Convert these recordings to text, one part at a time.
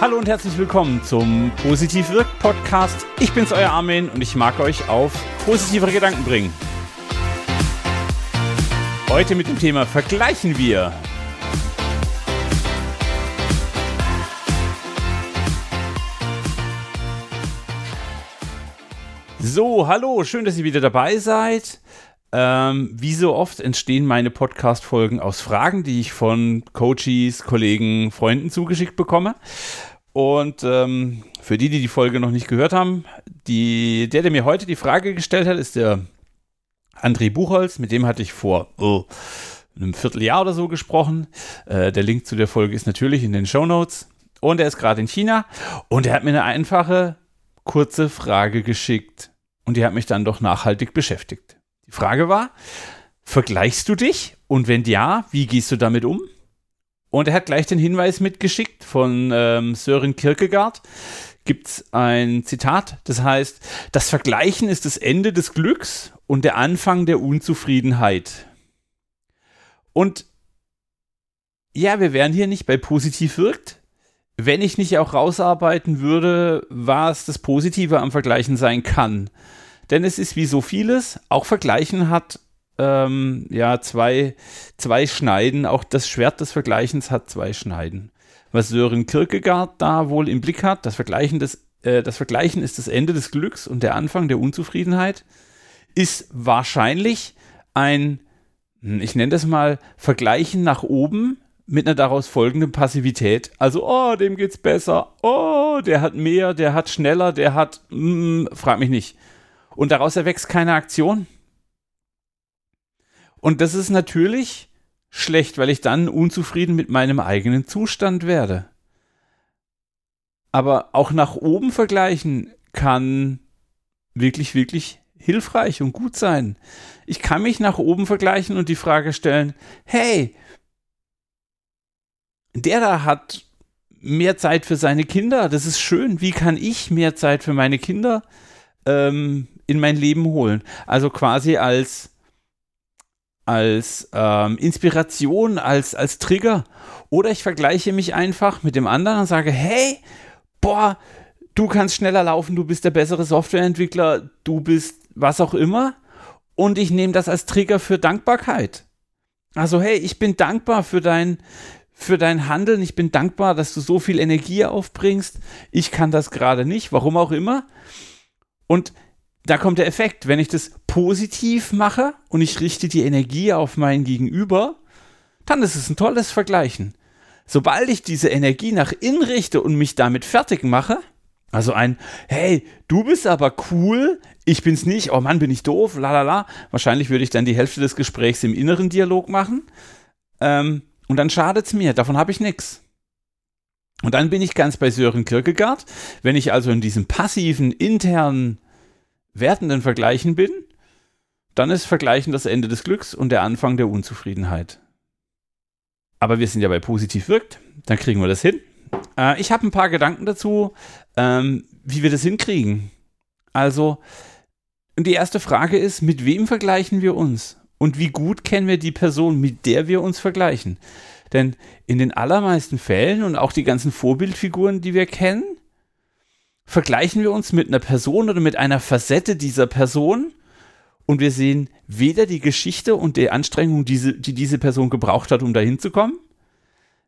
Hallo und herzlich willkommen zum Positiv Wirkt Podcast. Ich bin's, euer Armin und ich mag euch auf positivere Gedanken bringen. Heute mit dem Thema Vergleichen wir. So, hallo, schön, dass ihr wieder dabei seid. Ähm, wie so oft entstehen meine Podcast-Folgen aus Fragen, die ich von Coaches, Kollegen, Freunden zugeschickt bekomme. Und ähm, für die, die die Folge noch nicht gehört haben, die, der, der mir heute die Frage gestellt hat, ist der André Buchholz. Mit dem hatte ich vor oh, einem Vierteljahr oder so gesprochen. Äh, der Link zu der Folge ist natürlich in den Show Notes. Und er ist gerade in China und er hat mir eine einfache, kurze Frage geschickt. Und die hat mich dann doch nachhaltig beschäftigt. Die Frage war, vergleichst du dich? Und wenn ja, wie gehst du damit um? Und er hat gleich den Hinweis mitgeschickt von ähm, Sören Kierkegaard. Gibt es ein Zitat, das heißt, das Vergleichen ist das Ende des Glücks und der Anfang der Unzufriedenheit. Und ja, wir wären hier nicht bei positiv wirkt, wenn ich nicht auch rausarbeiten würde, was das Positive am Vergleichen sein kann. Denn es ist wie so vieles, auch Vergleichen hat ähm, ja zwei, zwei Schneiden. Auch das Schwert des Vergleichens hat zwei Schneiden. Was Sören Kierkegaard da wohl im Blick hat, das Vergleichen, des, äh, das Vergleichen ist das Ende des Glücks und der Anfang der Unzufriedenheit, ist wahrscheinlich ein, hm, ich nenne das mal, Vergleichen nach oben mit einer daraus folgenden Passivität. Also, oh, dem geht's besser. Oh, der hat mehr, der hat schneller, der hat, mm, frag mich nicht. Und daraus erwächst keine Aktion. Und das ist natürlich schlecht, weil ich dann unzufrieden mit meinem eigenen Zustand werde. Aber auch nach oben vergleichen kann wirklich, wirklich hilfreich und gut sein. Ich kann mich nach oben vergleichen und die Frage stellen, hey, der da hat mehr Zeit für seine Kinder, das ist schön. Wie kann ich mehr Zeit für meine Kinder ähm, in mein Leben holen. Also quasi als, als ähm, Inspiration, als, als Trigger. Oder ich vergleiche mich einfach mit dem anderen und sage, hey, boah, du kannst schneller laufen, du bist der bessere Softwareentwickler, du bist was auch immer. Und ich nehme das als Trigger für Dankbarkeit. Also, hey, ich bin dankbar für dein, für dein Handeln. Ich bin dankbar, dass du so viel Energie aufbringst. Ich kann das gerade nicht, warum auch immer. Und da kommt der Effekt. Wenn ich das positiv mache und ich richte die Energie auf mein Gegenüber, dann ist es ein tolles Vergleichen. Sobald ich diese Energie nach innen richte und mich damit fertig mache, also ein, hey, du bist aber cool, ich bin's nicht, oh Mann, bin ich doof, la la la. Wahrscheinlich würde ich dann die Hälfte des Gesprächs im inneren Dialog machen. Ähm, und dann schadet's mir, davon habe ich nichts. Und dann bin ich ganz bei Sören Kierkegaard. Wenn ich also in diesem passiven, internen wertenden Vergleichen bin, dann ist Vergleichen das Ende des Glücks und der Anfang der Unzufriedenheit. Aber wir sind ja bei positiv wirkt, dann kriegen wir das hin. Äh, ich habe ein paar Gedanken dazu, ähm, wie wir das hinkriegen. Also, die erste Frage ist, mit wem vergleichen wir uns? Und wie gut kennen wir die Person, mit der wir uns vergleichen? Denn in den allermeisten Fällen und auch die ganzen Vorbildfiguren, die wir kennen, vergleichen wir uns mit einer Person oder mit einer Facette dieser Person und wir sehen weder die Geschichte und die Anstrengung, die diese Person gebraucht hat, um dahin zu kommen,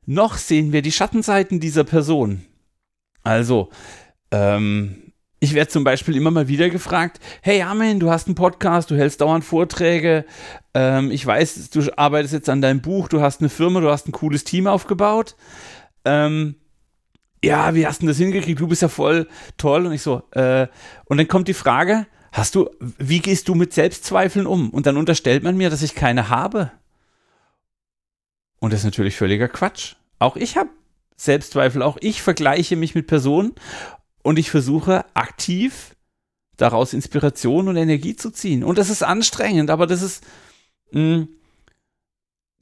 noch sehen wir die Schattenseiten dieser Person. Also, ähm, ich werde zum Beispiel immer mal wieder gefragt, hey Armin, du hast einen Podcast, du hältst dauernd Vorträge, ähm, ich weiß, du arbeitest jetzt an deinem Buch, du hast eine Firma, du hast ein cooles Team aufgebaut. Ähm, ja, wie hast du das hingekriegt? Du bist ja voll toll. Und ich so, äh, und dann kommt die Frage, hast du, wie gehst du mit Selbstzweifeln um? Und dann unterstellt man mir, dass ich keine habe. Und das ist natürlich völliger Quatsch. Auch ich habe Selbstzweifel, auch ich vergleiche mich mit Personen und ich versuche aktiv daraus Inspiration und Energie zu ziehen. Und das ist anstrengend, aber das ist, mm,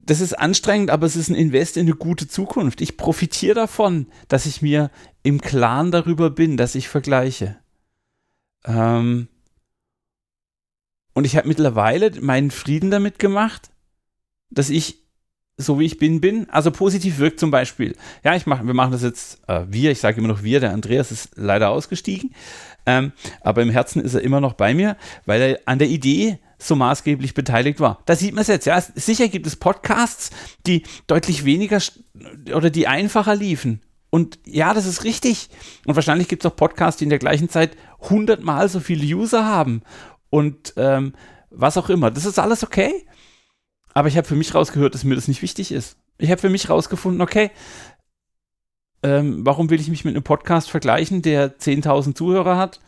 das ist anstrengend, aber es ist ein Invest in eine gute Zukunft. Ich profitiere davon, dass ich mir im Klaren darüber bin, dass ich vergleiche. Ähm und ich habe mittlerweile meinen Frieden damit gemacht, dass ich so wie ich bin, bin. Also positiv wirkt zum Beispiel. Ja, ich mach, wir machen das jetzt, äh, wir, ich sage immer noch wir, der Andreas ist leider ausgestiegen. Ähm, aber im Herzen ist er immer noch bei mir, weil er an der Idee so maßgeblich beteiligt war. Da sieht man es jetzt, ja. Sicher gibt es Podcasts, die deutlich weniger oder die einfacher liefen. Und ja, das ist richtig. Und wahrscheinlich gibt es auch Podcasts, die in der gleichen Zeit hundertmal so viele User haben. Und ähm, was auch immer. Das ist alles okay. Aber ich habe für mich rausgehört, dass mir das nicht wichtig ist. Ich habe für mich rausgefunden, okay, ähm, warum will ich mich mit einem Podcast vergleichen, der 10.000 Zuhörer hat?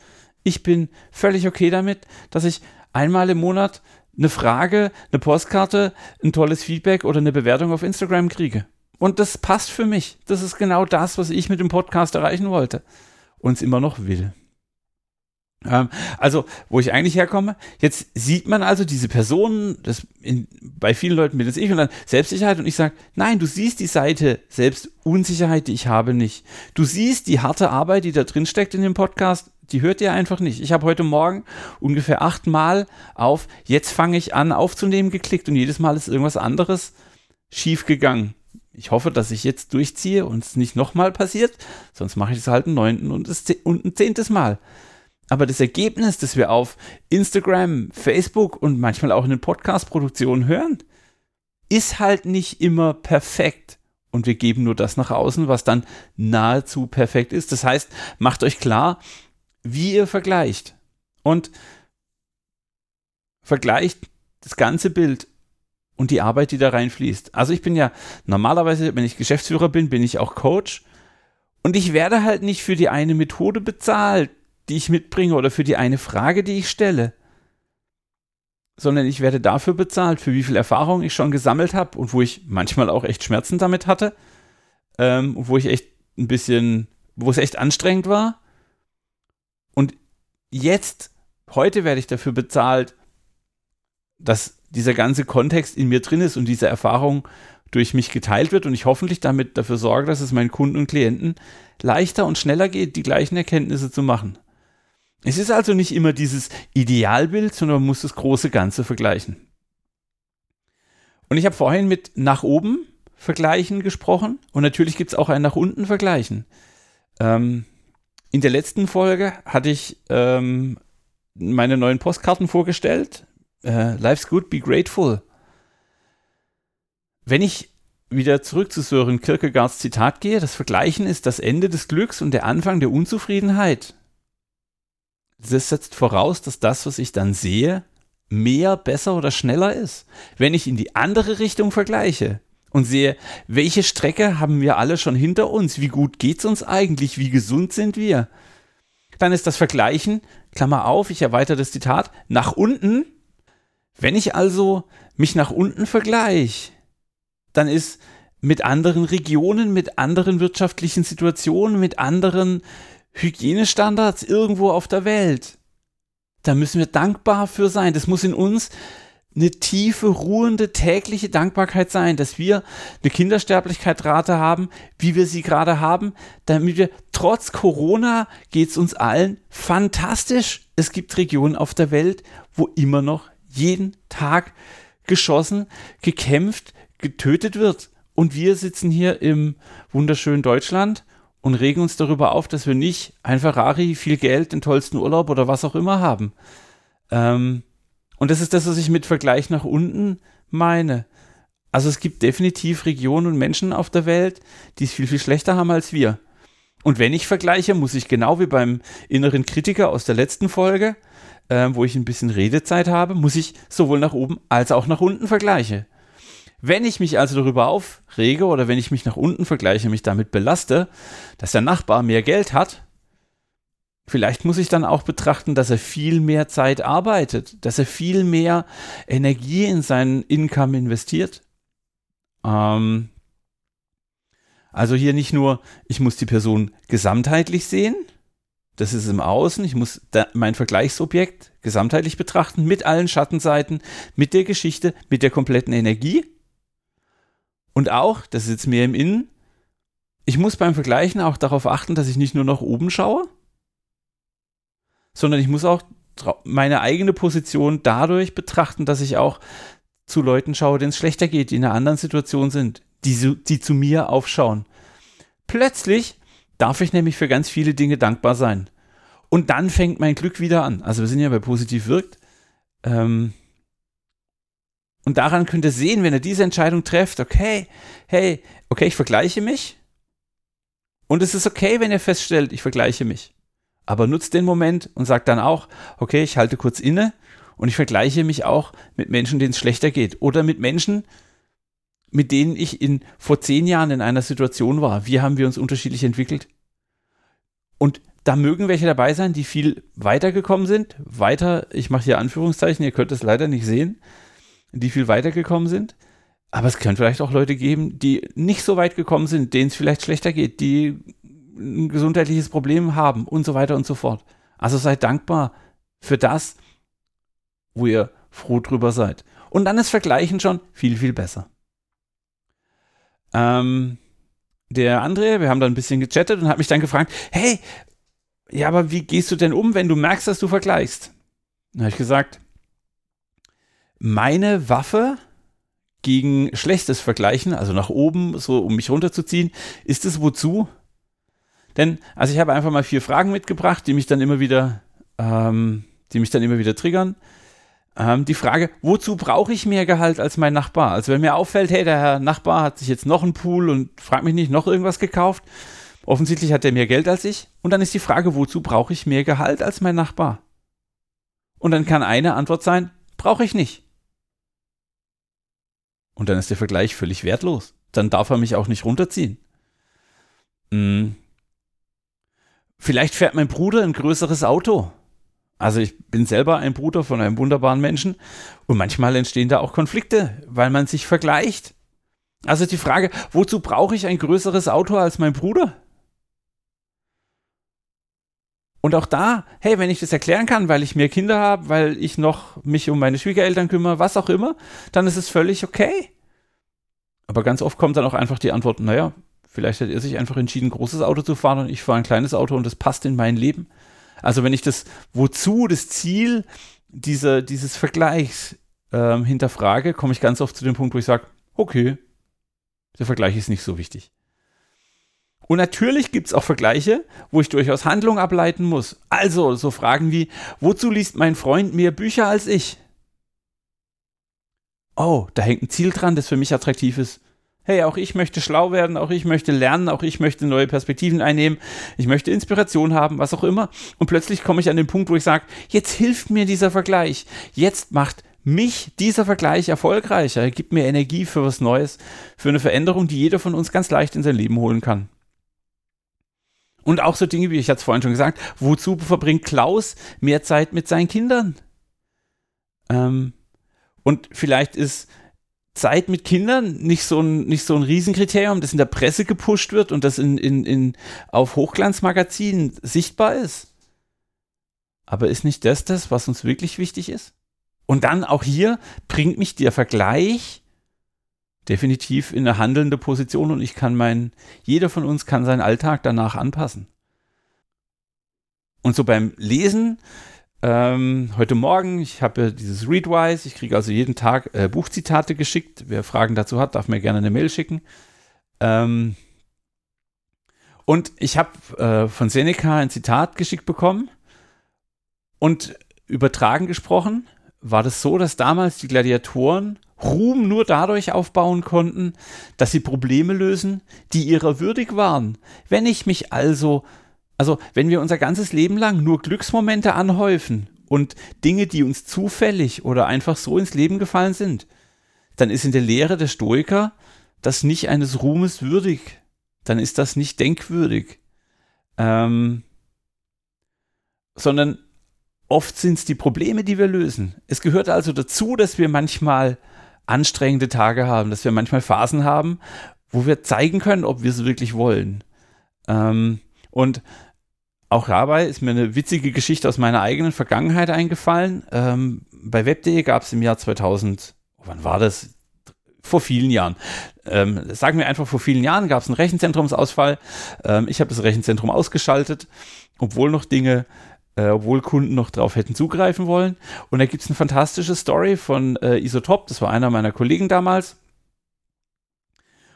Ich bin völlig okay damit, dass ich einmal im Monat eine Frage, eine Postkarte, ein tolles Feedback oder eine Bewertung auf Instagram kriege. Und das passt für mich. Das ist genau das, was ich mit dem Podcast erreichen wollte und es immer noch will. Ähm, also, wo ich eigentlich herkomme, jetzt sieht man also diese Personen, das in, bei vielen Leuten bin das ich und dann Selbstsicherheit und ich sage, nein, du siehst die Seite Selbstunsicherheit, die ich habe, nicht. Du siehst die harte Arbeit, die da drin steckt in dem Podcast, die hört ihr einfach nicht. Ich habe heute Morgen ungefähr achtmal auf, jetzt fange ich an aufzunehmen geklickt und jedes Mal ist irgendwas anderes schief gegangen. Ich hoffe, dass ich jetzt durchziehe und es nicht nochmal passiert, sonst mache ich es halt ein neunten und, und ein zehntes Mal. Aber das Ergebnis, das wir auf Instagram, Facebook und manchmal auch in den Podcast-Produktionen hören, ist halt nicht immer perfekt. Und wir geben nur das nach außen, was dann nahezu perfekt ist. Das heißt, macht euch klar, wie ihr vergleicht. Und vergleicht das ganze Bild und die Arbeit, die da reinfließt. Also ich bin ja normalerweise, wenn ich Geschäftsführer bin, bin ich auch Coach. Und ich werde halt nicht für die eine Methode bezahlt, die ich mitbringe oder für die eine Frage, die ich stelle, sondern ich werde dafür bezahlt, für wie viel Erfahrung ich schon gesammelt habe und wo ich manchmal auch echt Schmerzen damit hatte, ähm, wo ich echt ein bisschen, wo es echt anstrengend war. Und jetzt, heute werde ich dafür bezahlt, dass dieser ganze Kontext in mir drin ist und diese Erfahrung durch mich geteilt wird und ich hoffentlich damit dafür sorge, dass es meinen Kunden und Klienten leichter und schneller geht, die gleichen Erkenntnisse zu machen. Es ist also nicht immer dieses Idealbild, sondern man muss das große Ganze vergleichen. Und ich habe vorhin mit nach oben vergleichen gesprochen und natürlich gibt es auch ein nach unten vergleichen. Ähm, in der letzten Folge hatte ich ähm, meine neuen Postkarten vorgestellt. Äh, Life's good, be grateful. Wenn ich wieder zurück zu Sören Kierkegaards Zitat gehe, das Vergleichen ist das Ende des Glücks und der Anfang der Unzufriedenheit das setzt voraus, dass das, was ich dann sehe, mehr, besser oder schneller ist. Wenn ich in die andere Richtung vergleiche und sehe, welche Strecke haben wir alle schon hinter uns, wie gut geht's uns eigentlich, wie gesund sind wir, dann ist das Vergleichen, Klammer auf, ich erweitere das Zitat, nach unten. Wenn ich also mich nach unten vergleiche, dann ist mit anderen Regionen, mit anderen wirtschaftlichen Situationen, mit anderen Hygienestandards irgendwo auf der Welt. Da müssen wir dankbar für sein. Das muss in uns eine tiefe, ruhende, tägliche Dankbarkeit sein, dass wir eine Kindersterblichkeitsrate haben, wie wir sie gerade haben, damit wir trotz Corona geht es uns allen fantastisch. Es gibt Regionen auf der Welt, wo immer noch jeden Tag geschossen, gekämpft, getötet wird. Und wir sitzen hier im wunderschönen Deutschland und regen uns darüber auf, dass wir nicht ein Ferrari, viel Geld, den tollsten Urlaub oder was auch immer haben. Ähm, und das ist das, was ich mit Vergleich nach unten meine. Also es gibt definitiv Regionen und Menschen auf der Welt, die es viel, viel schlechter haben als wir. Und wenn ich vergleiche, muss ich genau wie beim inneren Kritiker aus der letzten Folge, äh, wo ich ein bisschen Redezeit habe, muss ich sowohl nach oben als auch nach unten vergleiche. Wenn ich mich also darüber aufrege oder wenn ich mich nach unten vergleiche, mich damit belaste, dass der Nachbar mehr Geld hat, vielleicht muss ich dann auch betrachten, dass er viel mehr Zeit arbeitet, dass er viel mehr Energie in seinen Income investiert. Ähm, also hier nicht nur, ich muss die Person gesamtheitlich sehen, das ist im Außen, ich muss mein Vergleichsobjekt gesamtheitlich betrachten, mit allen Schattenseiten, mit der Geschichte, mit der kompletten Energie. Und auch, das ist jetzt mehr im Innen, ich muss beim Vergleichen auch darauf achten, dass ich nicht nur nach oben schaue, sondern ich muss auch meine eigene Position dadurch betrachten, dass ich auch zu Leuten schaue, denen es schlechter geht, die in einer anderen Situation sind, die, die zu mir aufschauen. Plötzlich darf ich nämlich für ganz viele Dinge dankbar sein. Und dann fängt mein Glück wieder an. Also wir sind ja bei Positiv wirkt. Ähm, und daran könnt ihr sehen, wenn ihr diese Entscheidung trefft, okay, hey, okay, ich vergleiche mich. Und es ist okay, wenn ihr feststellt, ich vergleiche mich. Aber nutzt den Moment und sagt dann auch, okay, ich halte kurz inne und ich vergleiche mich auch mit Menschen, denen es schlechter geht. Oder mit Menschen, mit denen ich in, vor zehn Jahren in einer Situation war. Wie haben wir uns unterschiedlich entwickelt? Und da mögen welche dabei sein, die viel weitergekommen sind. Weiter, ich mache hier Anführungszeichen, ihr könnt es leider nicht sehen, die viel weitergekommen sind. Aber es könnte vielleicht auch Leute geben, die nicht so weit gekommen sind, denen es vielleicht schlechter geht, die ein gesundheitliches Problem haben und so weiter und so fort. Also seid dankbar für das, wo ihr froh drüber seid. Und dann ist Vergleichen schon viel, viel besser. Ähm, der André, wir haben da ein bisschen gechattet und hat mich dann gefragt, hey, ja, aber wie gehst du denn um, wenn du merkst, dass du vergleichst? Dann habe ich gesagt, meine Waffe gegen schlechtes Vergleichen, also nach oben, so um mich runterzuziehen, ist es wozu? Denn, also ich habe einfach mal vier Fragen mitgebracht, die mich dann immer wieder, ähm, die mich dann immer wieder triggern. Ähm, die Frage, wozu brauche ich mehr Gehalt als mein Nachbar? Also wenn mir auffällt, hey, der Herr Nachbar hat sich jetzt noch einen Pool und fragt mich nicht, noch irgendwas gekauft, Offensichtlich hat er mehr Geld als ich. Und dann ist die Frage, wozu brauche ich mehr Gehalt als mein Nachbar? Und dann kann eine Antwort sein, brauche ich nicht. Und dann ist der Vergleich völlig wertlos. Dann darf er mich auch nicht runterziehen. Hm. Vielleicht fährt mein Bruder ein größeres Auto. Also ich bin selber ein Bruder von einem wunderbaren Menschen und manchmal entstehen da auch Konflikte, weil man sich vergleicht. Also die Frage, wozu brauche ich ein größeres Auto als mein Bruder? Und auch da, hey, wenn ich das erklären kann, weil ich mehr Kinder habe, weil ich noch mich um meine Schwiegereltern kümmere, was auch immer, dann ist es völlig okay. Aber ganz oft kommt dann auch einfach die Antwort, naja, vielleicht hat er sich einfach entschieden, ein großes Auto zu fahren und ich fahre ein kleines Auto und das passt in mein Leben. Also wenn ich das Wozu, das Ziel dieser, dieses Vergleichs ähm, hinterfrage, komme ich ganz oft zu dem Punkt, wo ich sage, okay, der Vergleich ist nicht so wichtig. Und natürlich gibt es auch Vergleiche, wo ich durchaus Handlung ableiten muss. Also so Fragen wie, wozu liest mein Freund mehr Bücher als ich? Oh, da hängt ein Ziel dran, das für mich attraktiv ist. Hey, auch ich möchte schlau werden, auch ich möchte lernen, auch ich möchte neue Perspektiven einnehmen, ich möchte Inspiration haben, was auch immer. Und plötzlich komme ich an den Punkt, wo ich sage, jetzt hilft mir dieser Vergleich. Jetzt macht mich dieser Vergleich erfolgreicher. Er gibt mir Energie für was Neues, für eine Veränderung, die jeder von uns ganz leicht in sein Leben holen kann. Und auch so Dinge, wie ich jetzt vorhin schon gesagt, wozu verbringt Klaus mehr Zeit mit seinen Kindern? Ähm, und vielleicht ist Zeit mit Kindern nicht so ein, nicht so ein Riesenkriterium, das in der Presse gepusht wird und das in, in, in, auf Hochglanzmagazinen sichtbar ist. Aber ist nicht das das, was uns wirklich wichtig ist? Und dann auch hier bringt mich der Vergleich definitiv in eine handelnde Position und ich kann mein, jeder von uns kann seinen Alltag danach anpassen. Und so beim Lesen, ähm, heute Morgen, ich habe dieses Readwise, ich kriege also jeden Tag äh, Buchzitate geschickt. Wer Fragen dazu hat, darf mir gerne eine Mail schicken. Ähm, und ich habe äh, von Seneca ein Zitat geschickt bekommen und übertragen gesprochen war das so, dass damals die Gladiatoren Ruhm nur dadurch aufbauen konnten, dass sie Probleme lösen, die ihrer würdig waren. Wenn ich mich also, also wenn wir unser ganzes Leben lang nur Glücksmomente anhäufen und Dinge, die uns zufällig oder einfach so ins Leben gefallen sind, dann ist in der Lehre der Stoiker das nicht eines Ruhmes würdig. Dann ist das nicht denkwürdig. Ähm, sondern oft sind es die Probleme, die wir lösen. Es gehört also dazu, dass wir manchmal anstrengende Tage haben, dass wir manchmal Phasen haben, wo wir zeigen können, ob wir es wirklich wollen. Ähm, und auch dabei ist mir eine witzige Geschichte aus meiner eigenen Vergangenheit eingefallen. Ähm, bei web.de gab es im Jahr 2000, wann war das? Vor vielen Jahren. Ähm, sagen wir einfach, vor vielen Jahren gab es einen Rechenzentrumsausfall. Ähm, ich habe das Rechenzentrum ausgeschaltet, obwohl noch Dinge äh, obwohl Kunden noch drauf hätten zugreifen wollen. Und da gibt es eine fantastische Story von äh, Isotop, das war einer meiner Kollegen damals.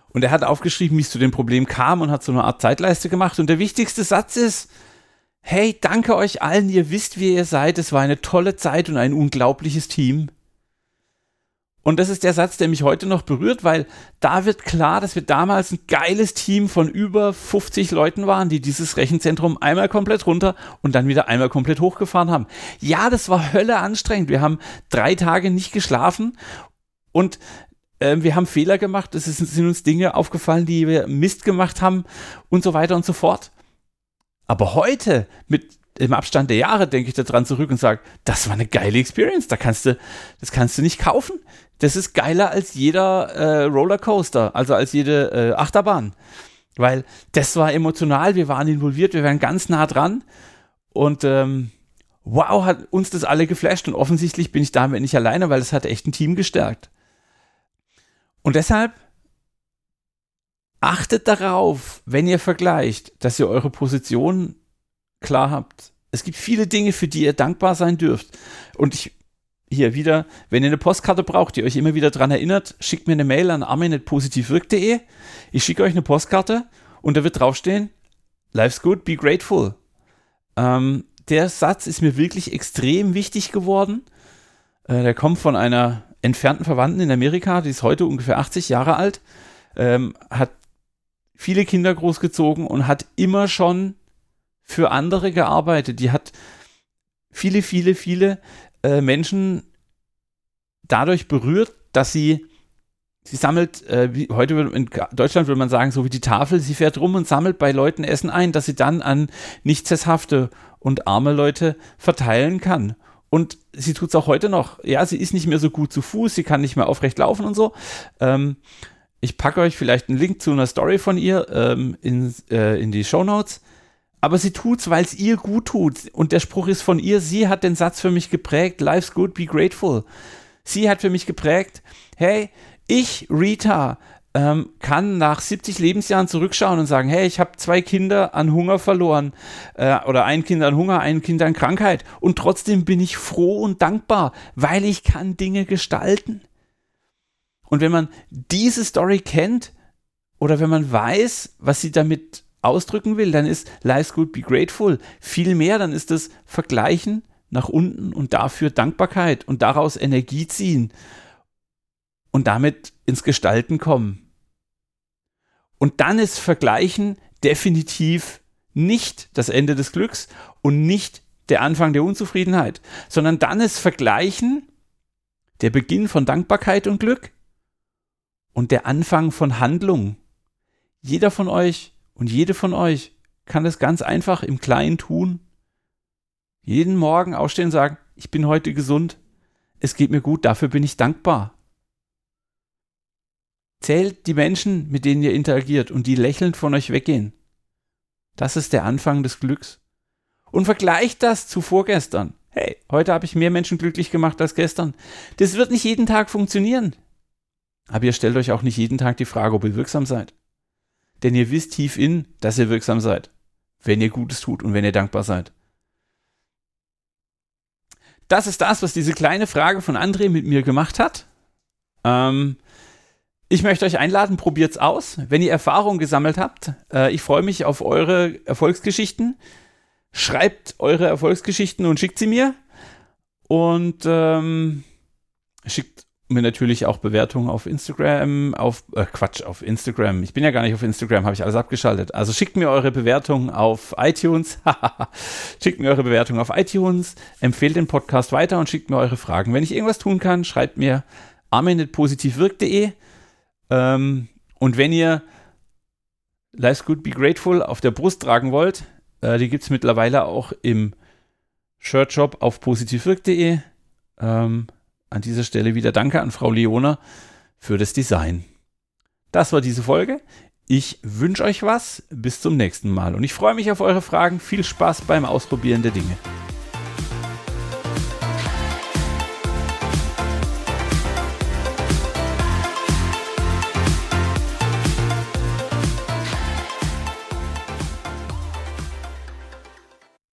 Und er hat aufgeschrieben, wie es zu dem Problem kam und hat so eine Art Zeitleiste gemacht. Und der wichtigste Satz ist, hey, danke euch allen, ihr wisst, wie ihr seid. Es war eine tolle Zeit und ein unglaubliches Team. Und das ist der Satz, der mich heute noch berührt, weil da wird klar, dass wir damals ein geiles Team von über 50 Leuten waren, die dieses Rechenzentrum einmal komplett runter und dann wieder einmal komplett hochgefahren haben. Ja, das war Hölle anstrengend. Wir haben drei Tage nicht geschlafen und äh, wir haben Fehler gemacht. Es sind uns Dinge aufgefallen, die wir Mist gemacht haben und so weiter und so fort. Aber heute mit im Abstand der Jahre denke ich daran zurück und sage, das war eine geile Experience. Da kannst du, das kannst du nicht kaufen. Das ist geiler als jeder äh, Rollercoaster, also als jede äh, Achterbahn. Weil das war emotional, wir waren involviert, wir waren ganz nah dran. Und ähm, wow, hat uns das alle geflasht. Und offensichtlich bin ich damit nicht alleine, weil es hat echt ein Team gestärkt. Und deshalb achtet darauf, wenn ihr vergleicht, dass ihr eure Position klar habt. Es gibt viele Dinge, für die ihr dankbar sein dürft. Und ich hier wieder, wenn ihr eine Postkarte braucht, die euch immer wieder daran erinnert, schickt mir eine Mail an armin.positivwirk.de. Ich schicke euch eine Postkarte und da wird draufstehen, Life's good, be grateful. Ähm, der Satz ist mir wirklich extrem wichtig geworden. Äh, der kommt von einer entfernten Verwandten in Amerika, die ist heute ungefähr 80 Jahre alt, ähm, hat viele Kinder großgezogen und hat immer schon für andere gearbeitet. Die hat viele, viele, viele äh, Menschen dadurch berührt, dass sie Sie sammelt, äh, wie, heute in Deutschland würde man sagen, so wie die Tafel, sie fährt rum und sammelt bei Leuten Essen ein, dass sie dann an nicht sesshafte und arme Leute verteilen kann. Und sie tut es auch heute noch. Ja, sie ist nicht mehr so gut zu Fuß, sie kann nicht mehr aufrecht laufen und so. Ähm, ich packe euch vielleicht einen Link zu einer Story von ihr ähm, in, äh, in die Show Notes aber sie tut's, weil es ihr gut tut. Und der Spruch ist von ihr, sie hat den Satz für mich geprägt, life's good, be grateful. Sie hat für mich geprägt, hey, ich, Rita, ähm, kann nach 70 Lebensjahren zurückschauen und sagen, hey, ich habe zwei Kinder an Hunger verloren äh, oder ein Kind an Hunger, ein Kind an Krankheit und trotzdem bin ich froh und dankbar, weil ich kann Dinge gestalten. Und wenn man diese Story kennt oder wenn man weiß, was sie damit ausdrücken will, dann ist Life's Good, Be Grateful viel mehr, dann ist das Vergleichen nach unten und dafür Dankbarkeit und daraus Energie ziehen und damit ins Gestalten kommen. Und dann ist Vergleichen definitiv nicht das Ende des Glücks und nicht der Anfang der Unzufriedenheit, sondern dann ist Vergleichen der Beginn von Dankbarkeit und Glück und der Anfang von Handlung. Jeder von euch und jede von euch kann es ganz einfach im Kleinen tun. Jeden Morgen aufstehen und sagen, ich bin heute gesund, es geht mir gut, dafür bin ich dankbar. Zählt die Menschen, mit denen ihr interagiert und die lächelnd von euch weggehen. Das ist der Anfang des Glücks. Und vergleicht das zu vorgestern. Hey, heute habe ich mehr Menschen glücklich gemacht als gestern. Das wird nicht jeden Tag funktionieren. Aber ihr stellt euch auch nicht jeden Tag die Frage, ob ihr wirksam seid denn ihr wisst tief in, dass ihr wirksam seid, wenn ihr Gutes tut und wenn ihr dankbar seid. Das ist das, was diese kleine Frage von André mit mir gemacht hat. Ähm, ich möchte euch einladen, probiert's aus. Wenn ihr Erfahrung gesammelt habt, äh, ich freue mich auf eure Erfolgsgeschichten. Schreibt eure Erfolgsgeschichten und schickt sie mir. Und ähm, schickt mir natürlich auch Bewertungen auf Instagram, auf äh, Quatsch, auf Instagram. Ich bin ja gar nicht auf Instagram, habe ich alles abgeschaltet. Also schickt mir eure Bewertungen auf iTunes. schickt mir eure Bewertungen auf iTunes, empfehlt den Podcast weiter und schickt mir eure Fragen. Wenn ich irgendwas tun kann, schreibt mir armin.positivwirk.de ähm, und wenn ihr Life's Good Be Grateful auf der Brust tragen wollt, äh, die gibt es mittlerweile auch im Shirtshop auf positivwirk.de. Ähm, an dieser Stelle wieder Danke an Frau Leona für das Design. Das war diese Folge. Ich wünsche euch was. Bis zum nächsten Mal. Und ich freue mich auf eure Fragen. Viel Spaß beim Ausprobieren der Dinge.